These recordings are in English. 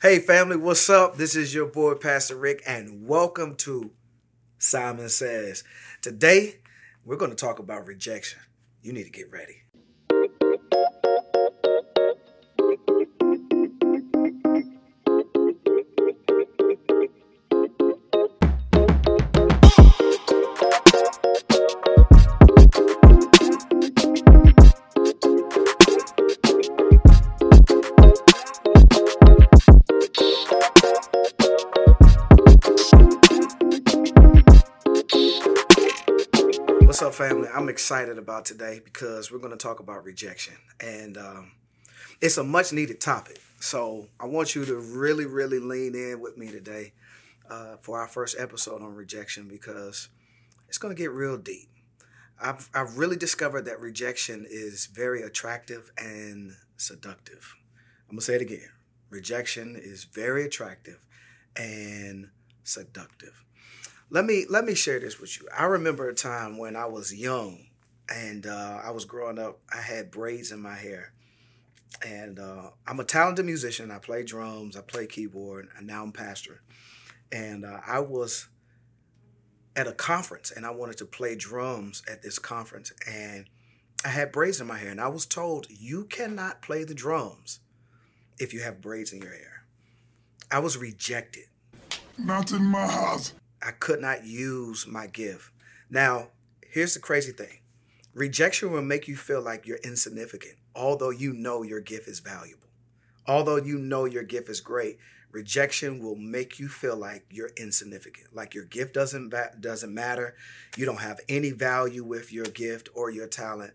Hey, family, what's up? This is your boy, Pastor Rick, and welcome to Simon Says. Today, we're going to talk about rejection. You need to get ready. Family? I'm excited about today because we're going to talk about rejection. And um, it's a much needed topic. So I want you to really, really lean in with me today uh, for our first episode on rejection because it's going to get real deep. I've, I've really discovered that rejection is very attractive and seductive. I'm going to say it again rejection is very attractive and seductive let me let me share this with you. I remember a time when I was young and uh, I was growing up. I had braids in my hair, and uh, I'm a talented musician. I play drums, I play keyboard, and now I'm pastor. And uh, I was at a conference, and I wanted to play drums at this conference, and I had braids in my hair, and I was told you cannot play the drums if you have braids in your hair. I was rejected. Not in my house. I could not use my gift. Now, here's the crazy thing rejection will make you feel like you're insignificant, although you know your gift is valuable. Although you know your gift is great, rejection will make you feel like you're insignificant, like your gift doesn't doesn't matter. You don't have any value with your gift or your talent.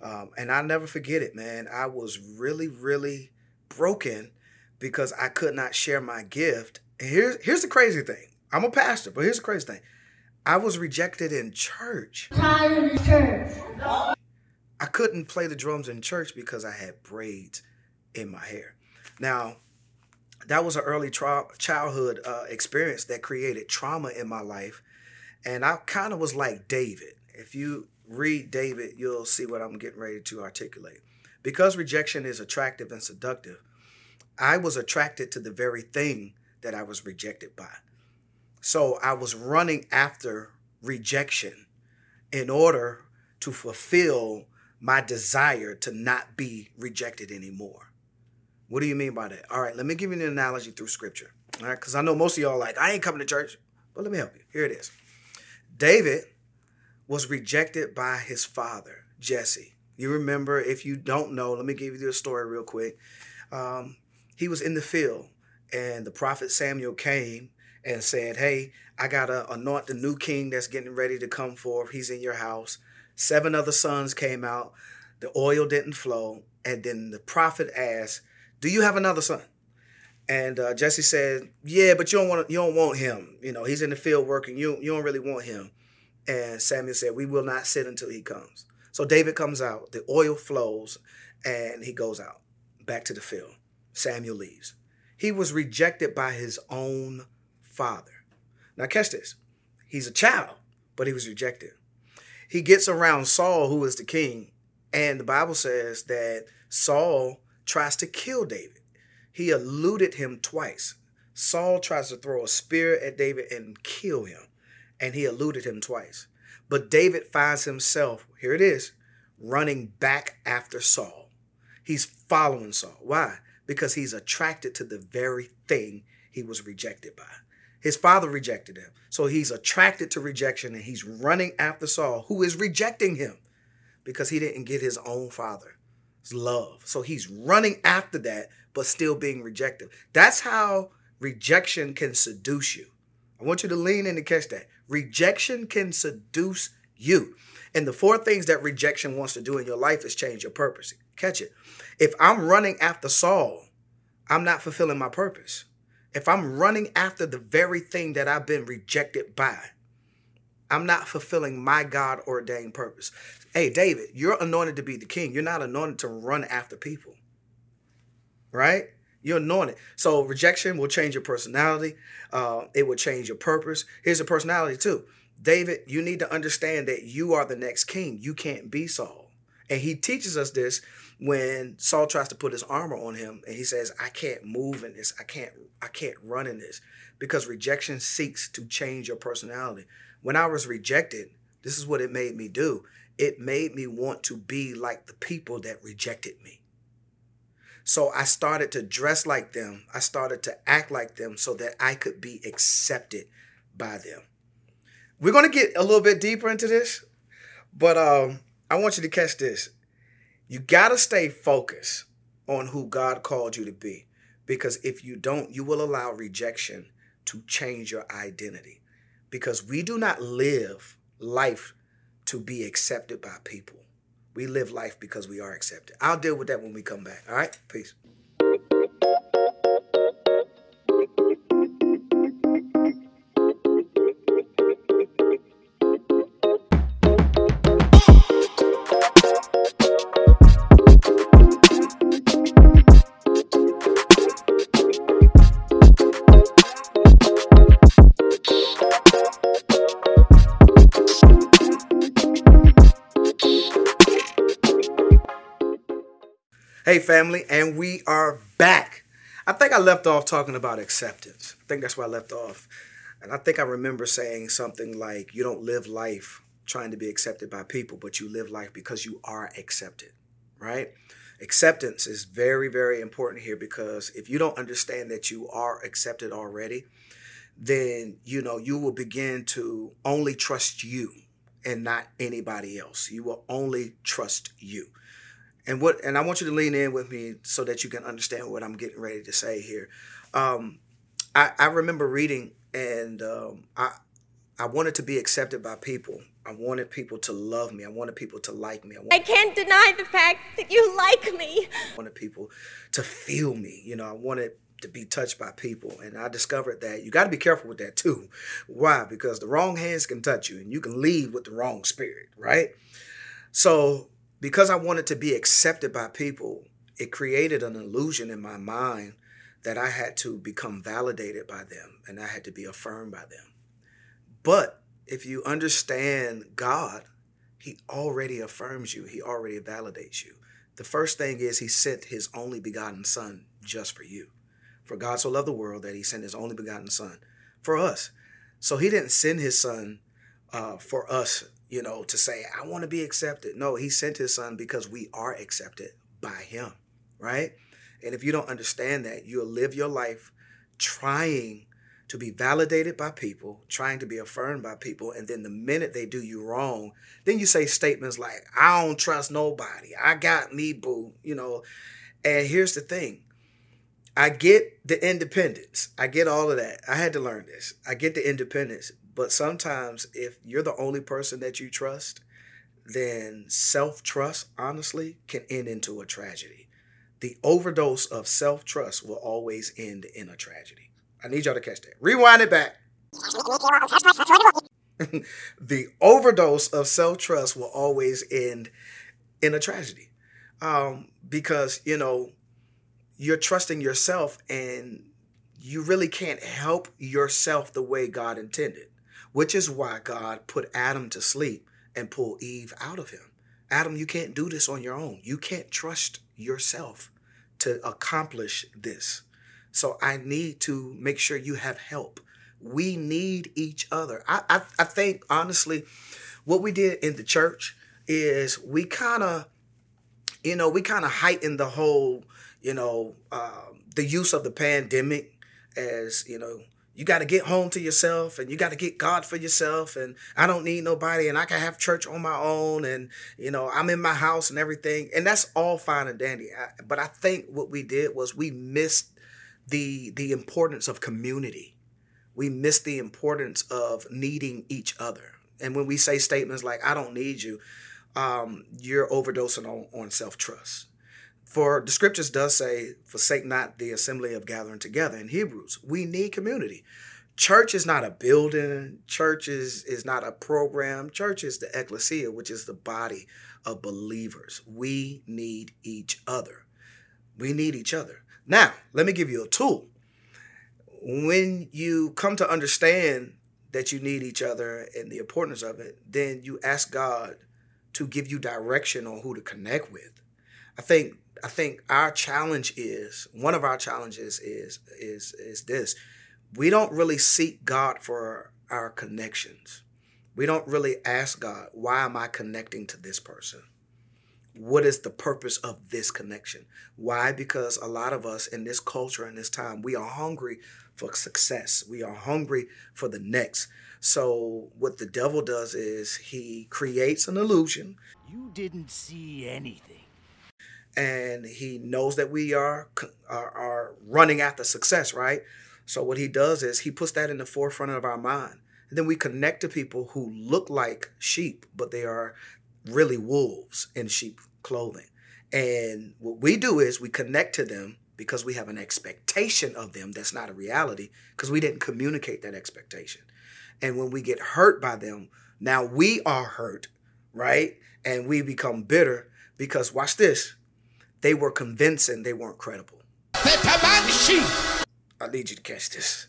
Um, and I never forget it, man. I was really, really broken because I could not share my gift. And here's here's the crazy thing. I'm a pastor, but here's the crazy thing. I was rejected in church. church. I couldn't play the drums in church because I had braids in my hair. Now, that was an early tra- childhood uh, experience that created trauma in my life. And I kind of was like David. If you read David, you'll see what I'm getting ready to articulate. Because rejection is attractive and seductive, I was attracted to the very thing that I was rejected by. So I was running after rejection in order to fulfill my desire to not be rejected anymore. What do you mean by that? All right, let me give you an analogy through scripture. All right, because I know most of y'all like, I ain't coming to church, but let me help you. Here it is. David was rejected by his father, Jesse. You remember, if you don't know, let me give you the story real quick. Um, he was in the field, and the prophet Samuel came and said, Hey, I got to anoint the new king that's getting ready to come forth. He's in your house. Seven other sons came out. The oil didn't flow. And then the prophet asked, Do you have another son? And uh, Jesse said, "Yeah, but you don't want you don't want him. You know, he's in the field working. You you don't really want him." And Samuel said, "We will not sit until he comes." So David comes out. The oil flows, and he goes out back to the field. Samuel leaves. He was rejected by his own father. Now, catch this. He's a child, but he was rejected. He gets around Saul, who is the king, and the Bible says that Saul tries to kill David. He eluded him twice. Saul tries to throw a spear at David and kill him, and he eluded him twice. But David finds himself, here it is, running back after Saul. He's following Saul. Why? Because he's attracted to the very thing he was rejected by. His father rejected him. So he's attracted to rejection and he's running after Saul, who is rejecting him because he didn't get his own father's love. So he's running after that, but still being rejected. That's how rejection can seduce you. I want you to lean in and catch that. Rejection can seduce you. And the four things that rejection wants to do in your life is change your purpose. Catch it. If I'm running after Saul, I'm not fulfilling my purpose if I'm running after the very thing that I've been rejected by, I'm not fulfilling my God ordained purpose. Hey, David, you're anointed to be the king. You're not anointed to run after people, right? You're anointed. So rejection will change your personality. Uh, it will change your purpose. Here's a personality too. David, you need to understand that you are the next king. You can't be Saul. And he teaches us this when Saul tries to put his armor on him and he says, I can't move in this, I can't, I can't run in this. Because rejection seeks to change your personality. When I was rejected, this is what it made me do. It made me want to be like the people that rejected me. So I started to dress like them. I started to act like them so that I could be accepted by them. We're going to get a little bit deeper into this, but um, I want you to catch this. You got to stay focused on who God called you to be. Because if you don't, you will allow rejection to change your identity. Because we do not live life to be accepted by people. We live life because we are accepted. I'll deal with that when we come back. All right? Peace. Hey, family, and we are back. I think I left off talking about acceptance. I think that's where I left off. And I think I remember saying something like, You don't live life trying to be accepted by people, but you live life because you are accepted, right? Acceptance is very, very important here because if you don't understand that you are accepted already, then you know you will begin to only trust you and not anybody else. You will only trust you and what and I want you to lean in with me so that you can understand what I'm getting ready to say here. Um, I, I remember reading and um, I I wanted to be accepted by people. I wanted people to love me. I wanted people to like me. I, wanted, I can't deny the fact that you like me. I wanted people to feel me. You know, I wanted to be touched by people. And I discovered that you got to be careful with that too. Why? Because the wrong hands can touch you and you can leave with the wrong spirit, right? So because I wanted to be accepted by people, it created an illusion in my mind that I had to become validated by them and I had to be affirmed by them. But if you understand God, He already affirms you, He already validates you. The first thing is He sent His only begotten Son just for you. For God so loved the world that He sent His only begotten Son for us. So He didn't send His Son uh, for us you know, to say, I want to be accepted. No, he sent his son because we are accepted by him, right? And if you don't understand that, you'll live your life trying to be validated by people, trying to be affirmed by people, and then the minute they do you wrong, then you say statements like, I don't trust nobody. I got me, boo, you know. And here's the thing I get the independence. I get all of that. I had to learn this. I get the independence. But sometimes, if you're the only person that you trust, then self trust, honestly, can end into a tragedy. The overdose of self trust will always end in a tragedy. I need y'all to catch that. Rewind it back. the overdose of self trust will always end in a tragedy. Um, because, you know, you're trusting yourself and you really can't help yourself the way God intended which is why God put Adam to sleep and pulled Eve out of him. Adam, you can't do this on your own. You can't trust yourself to accomplish this. So I need to make sure you have help. We need each other. I, I, I think, honestly, what we did in the church is we kind of, you know, we kind of heightened the whole, you know, uh, the use of the pandemic as, you know, you got to get home to yourself and you got to get God for yourself. And I don't need nobody and I can have church on my own. And, you know, I'm in my house and everything. And that's all fine and dandy. I, but I think what we did was we missed the, the importance of community. We missed the importance of needing each other. And when we say statements like, I don't need you, um, you're overdosing on, on self trust. For the scriptures does say, forsake not the assembly of gathering together in Hebrews. We need community. Church is not a building. Church is, is not a program. Church is the ecclesia, which is the body of believers. We need each other. We need each other. Now, let me give you a tool. When you come to understand that you need each other and the importance of it, then you ask God to give you direction on who to connect with I think I think our challenge is one of our challenges is is is this. We don't really seek God for our connections. We don't really ask God, why am I connecting to this person? What is the purpose of this connection? Why? Because a lot of us in this culture in this time, we are hungry for success. We are hungry for the next. So what the devil does is he creates an illusion. You didn't see anything. And he knows that we are, are are running after success, right? So what he does is he puts that in the forefront of our mind. And then we connect to people who look like sheep, but they are really wolves in sheep clothing. And what we do is we connect to them because we have an expectation of them that's not a reality because we didn't communicate that expectation. And when we get hurt by them, now we are hurt, right? And we become bitter because watch this. They were convincing, they weren't credible. I need you to catch this.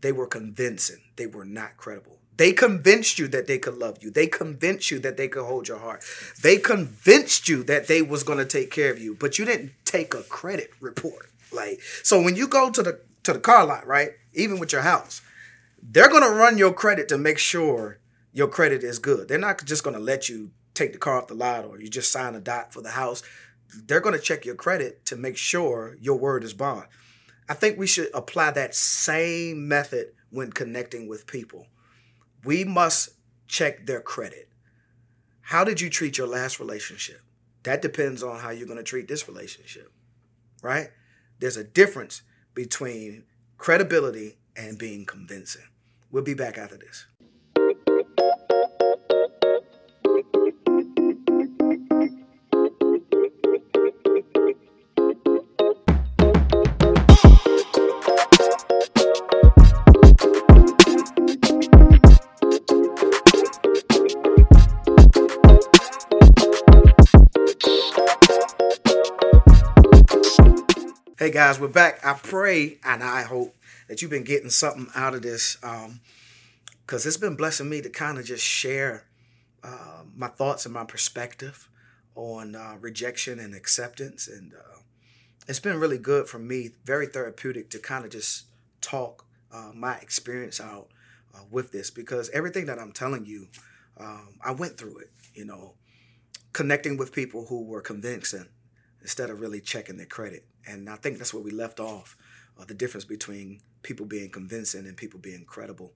They were convincing, they were not credible. They convinced you that they could love you. They convinced you that they could hold your heart. They convinced you that they was going to take care of you, but you didn't take a credit report. Like so when you go to the to the car lot, right? Even with your house, they're going to run your credit to make sure your credit is good. They're not just going to let you take the car off the lot or you just sign a dot for the house. They're going to check your credit to make sure your word is bond. I think we should apply that same method when connecting with people we must check their credit. How did you treat your last relationship? That depends on how you're going to treat this relationship, right? There's a difference between credibility and being convincing. We'll be back after this. Hey guys, we're back. I pray and I hope that you've been getting something out of this because um, it's been blessing me to kind of just share uh, my thoughts and my perspective on uh, rejection and acceptance. And uh, it's been really good for me, very therapeutic to kind of just talk uh, my experience out uh, with this because everything that I'm telling you, um, I went through it, you know, connecting with people who were convincing instead of really checking their credit. And I think that's where we left off uh, the difference between people being convincing and people being credible.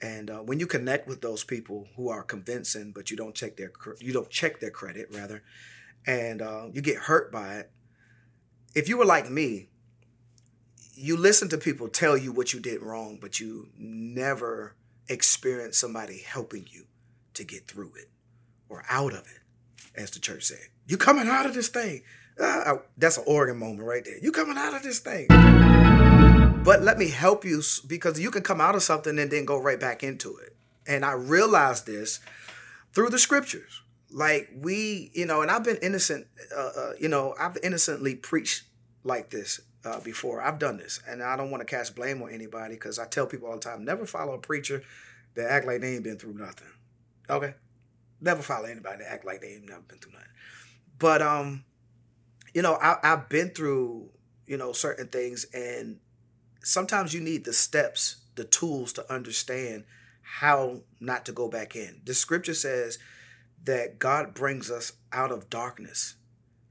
And uh, when you connect with those people who are convincing, but you don't check their you don't check their credit rather, and uh, you get hurt by it. If you were like me, you listen to people tell you what you did wrong, but you never experience somebody helping you to get through it or out of it, as the church said. You coming out of this thing. Uh, that's an organ moment right there. You coming out of this thing. But let me help you because you can come out of something and then go right back into it. And I realized this through the scriptures. Like we, you know, and I've been innocent, uh, uh, you know, I've innocently preached like this uh, before. I've done this, and I don't want to cast blame on anybody because I tell people all the time, never follow a preacher that act like they ain't been through nothing. Okay, never follow anybody that act like they ain't never been through nothing. But um, you know, I, I've been through, you know, certain things, and sometimes you need the steps, the tools to understand how not to go back in. The scripture says that God brings us out of darkness,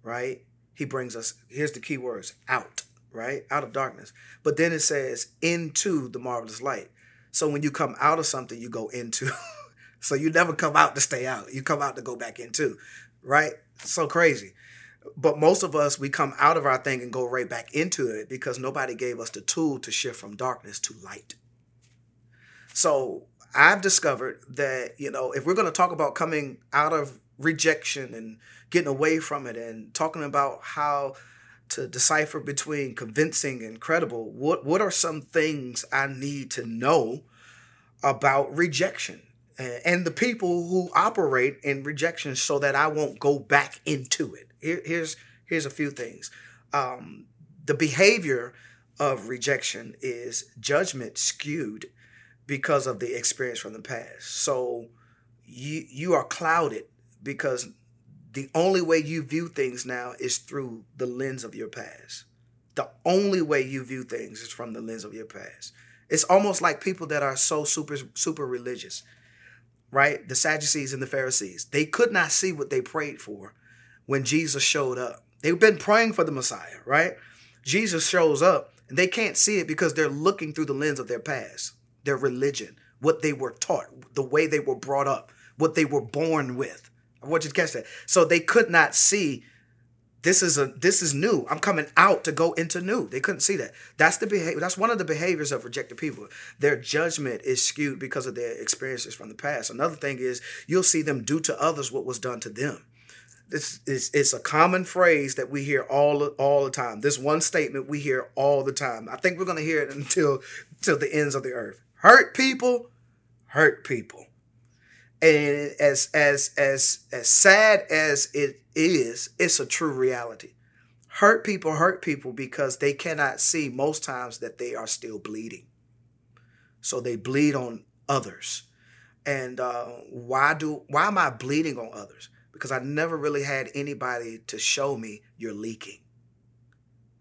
right? He brings us, here's the key words out, right? Out of darkness. But then it says into the marvelous light. So when you come out of something, you go into. so you never come out to stay out. You come out to go back into, right? So crazy. But most of us, we come out of our thing and go right back into it because nobody gave us the tool to shift from darkness to light. So I've discovered that, you know, if we're going to talk about coming out of rejection and getting away from it and talking about how to decipher between convincing and credible, what, what are some things I need to know about rejection? and the people who operate in rejection so that I won't go back into it. Here, here's here's a few things. Um, the behavior of rejection is judgment skewed because of the experience from the past. So you you are clouded because the only way you view things now is through the lens of your past. The only way you view things is from the lens of your past. It's almost like people that are so super super religious, right? The Sadducees and the Pharisees. They could not see what they prayed for when Jesus showed up. They've been praying for the Messiah, right? Jesus shows up and they can't see it because they're looking through the lens of their past, their religion, what they were taught, the way they were brought up, what they were born with. I want you to catch that. So they could not see this is a this is new. I'm coming out to go into new. They couldn't see that. That's the behavior. That's one of the behaviors of rejected people. Their judgment is skewed because of their experiences from the past. Another thing is you'll see them do to others what was done to them. This is it's a common phrase that we hear all all the time. This one statement we hear all the time. I think we're gonna hear it until till the ends of the earth. Hurt people, hurt people. And as as as as sad as it is, it's a true reality. Hurt people hurt people because they cannot see most times that they are still bleeding. So they bleed on others. And uh, why do why am I bleeding on others? Because I never really had anybody to show me you're leaking.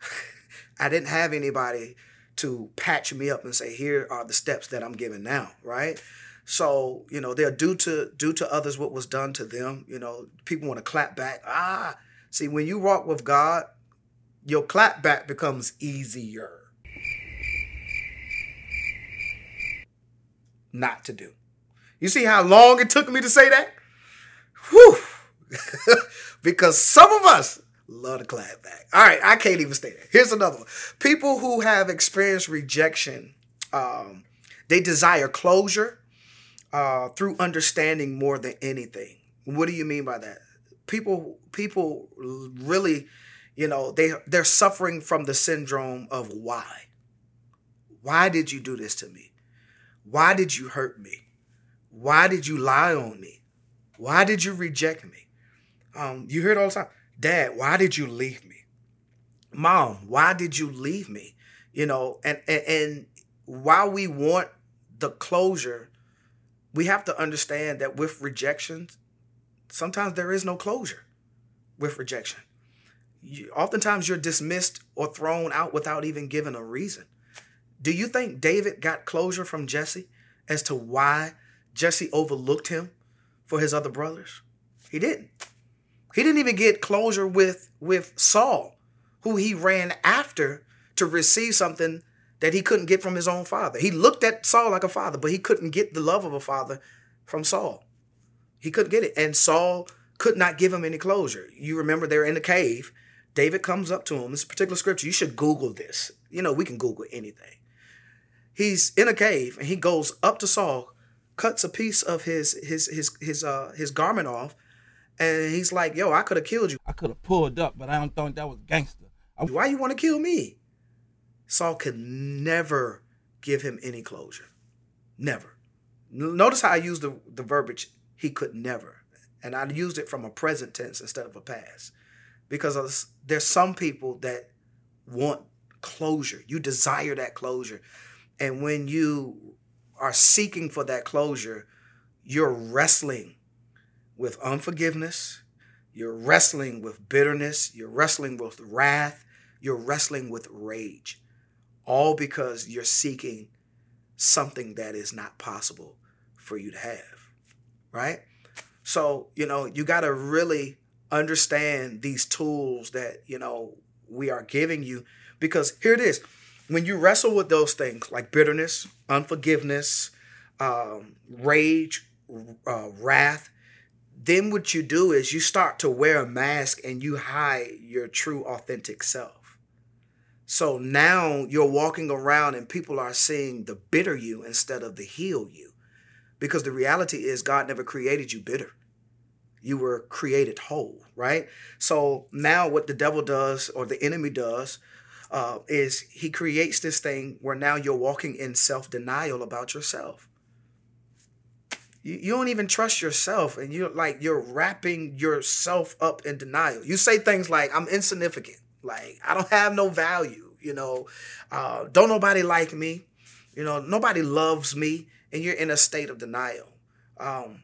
I didn't have anybody to patch me up and say, here are the steps that I'm giving now, right? So, you know, they're due to due to others what was done to them. You know, people want to clap back. Ah, see, when you walk with God, your clap back becomes easier. Not to do. You see how long it took me to say that? Whew. because some of us love to clap back. All right, I can't even stand it. Here's another one. People who have experienced rejection, um, they desire closure uh, through understanding more than anything. What do you mean by that? People people really, you know, they they're suffering from the syndrome of why. Why did you do this to me? Why did you hurt me? Why did you lie on me? Why did you reject me? Um, you hear it all the time. Dad, why did you leave me? Mom, why did you leave me? You know, and and, and while we want the closure we have to understand that with rejections, sometimes there is no closure with rejection. You, oftentimes you're dismissed or thrown out without even giving a reason. Do you think David got closure from Jesse as to why Jesse overlooked him for his other brothers? He didn't. He didn't even get closure with with Saul, who he ran after to receive something that he couldn't get from his own father. He looked at Saul like a father, but he couldn't get the love of a father from Saul. He couldn't get it. And Saul could not give him any closure. You remember they're in the cave. David comes up to him. This particular scripture, you should Google this. You know, we can Google anything. He's in a cave and he goes up to Saul, cuts a piece of his his his his uh his garment off, and he's like, "Yo, I could have killed you. I could have pulled up, but I don't think that was gangster. I- Why you want to kill me?" Saul could never give him any closure. Never. Notice how I used the, the verbiage, he could never. And I used it from a present tense instead of a past. Because there's some people that want closure. You desire that closure. And when you are seeking for that closure, you're wrestling with unforgiveness. You're wrestling with bitterness. You're wrestling with wrath. You're wrestling with rage all because you're seeking something that is not possible for you to have, right? So, you know, you got to really understand these tools that, you know, we are giving you because here it is. When you wrestle with those things like bitterness, unforgiveness, um, rage, uh, wrath, then what you do is you start to wear a mask and you hide your true, authentic self. So now you're walking around and people are seeing the bitter you instead of the heal you. Because the reality is, God never created you bitter. You were created whole, right? So now what the devil does or the enemy does uh, is he creates this thing where now you're walking in self denial about yourself. You, you don't even trust yourself and you're like, you're wrapping yourself up in denial. You say things like, I'm insignificant. Like, I don't have no value, you know. Uh, don't nobody like me. You know, nobody loves me. And you're in a state of denial. Um,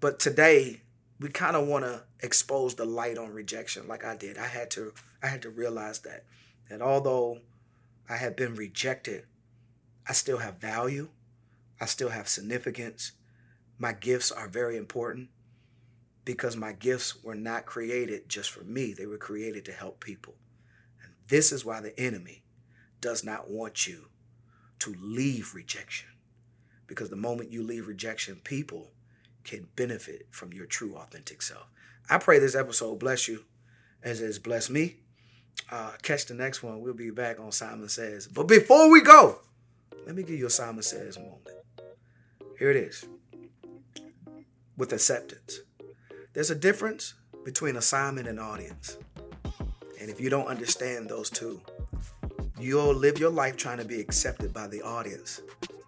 but today, we kind of want to expose the light on rejection like I did. I had to I had to realize that that although I have been rejected, I still have value. I still have significance. My gifts are very important because my gifts were not created just for me. They were created to help people. And this is why the enemy does not want you to leave rejection. Because the moment you leave rejection, people can benefit from your true, authentic self. I pray this episode bless you as it's blessed me. Uh, catch the next one. We'll be back on Simon Says. But before we go, let me give you a Simon Says moment. Here it is with acceptance. There's a difference between assignment and audience. And if you don't understand those two, you'll live your life trying to be accepted by the audience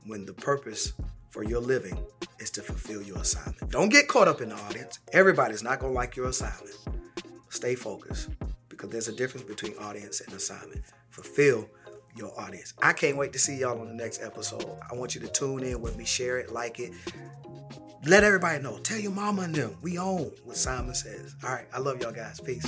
when the purpose for your living is to fulfill your assignment. Don't get caught up in the audience. Everybody's not going to like your assignment. Stay focused because there's a difference between audience and assignment. Fulfill your audience. I can't wait to see y'all on the next episode. I want you to tune in with me, share it, like it. Let everybody know. Tell your mama and them. We own what Simon says. All right. I love y'all guys. Peace.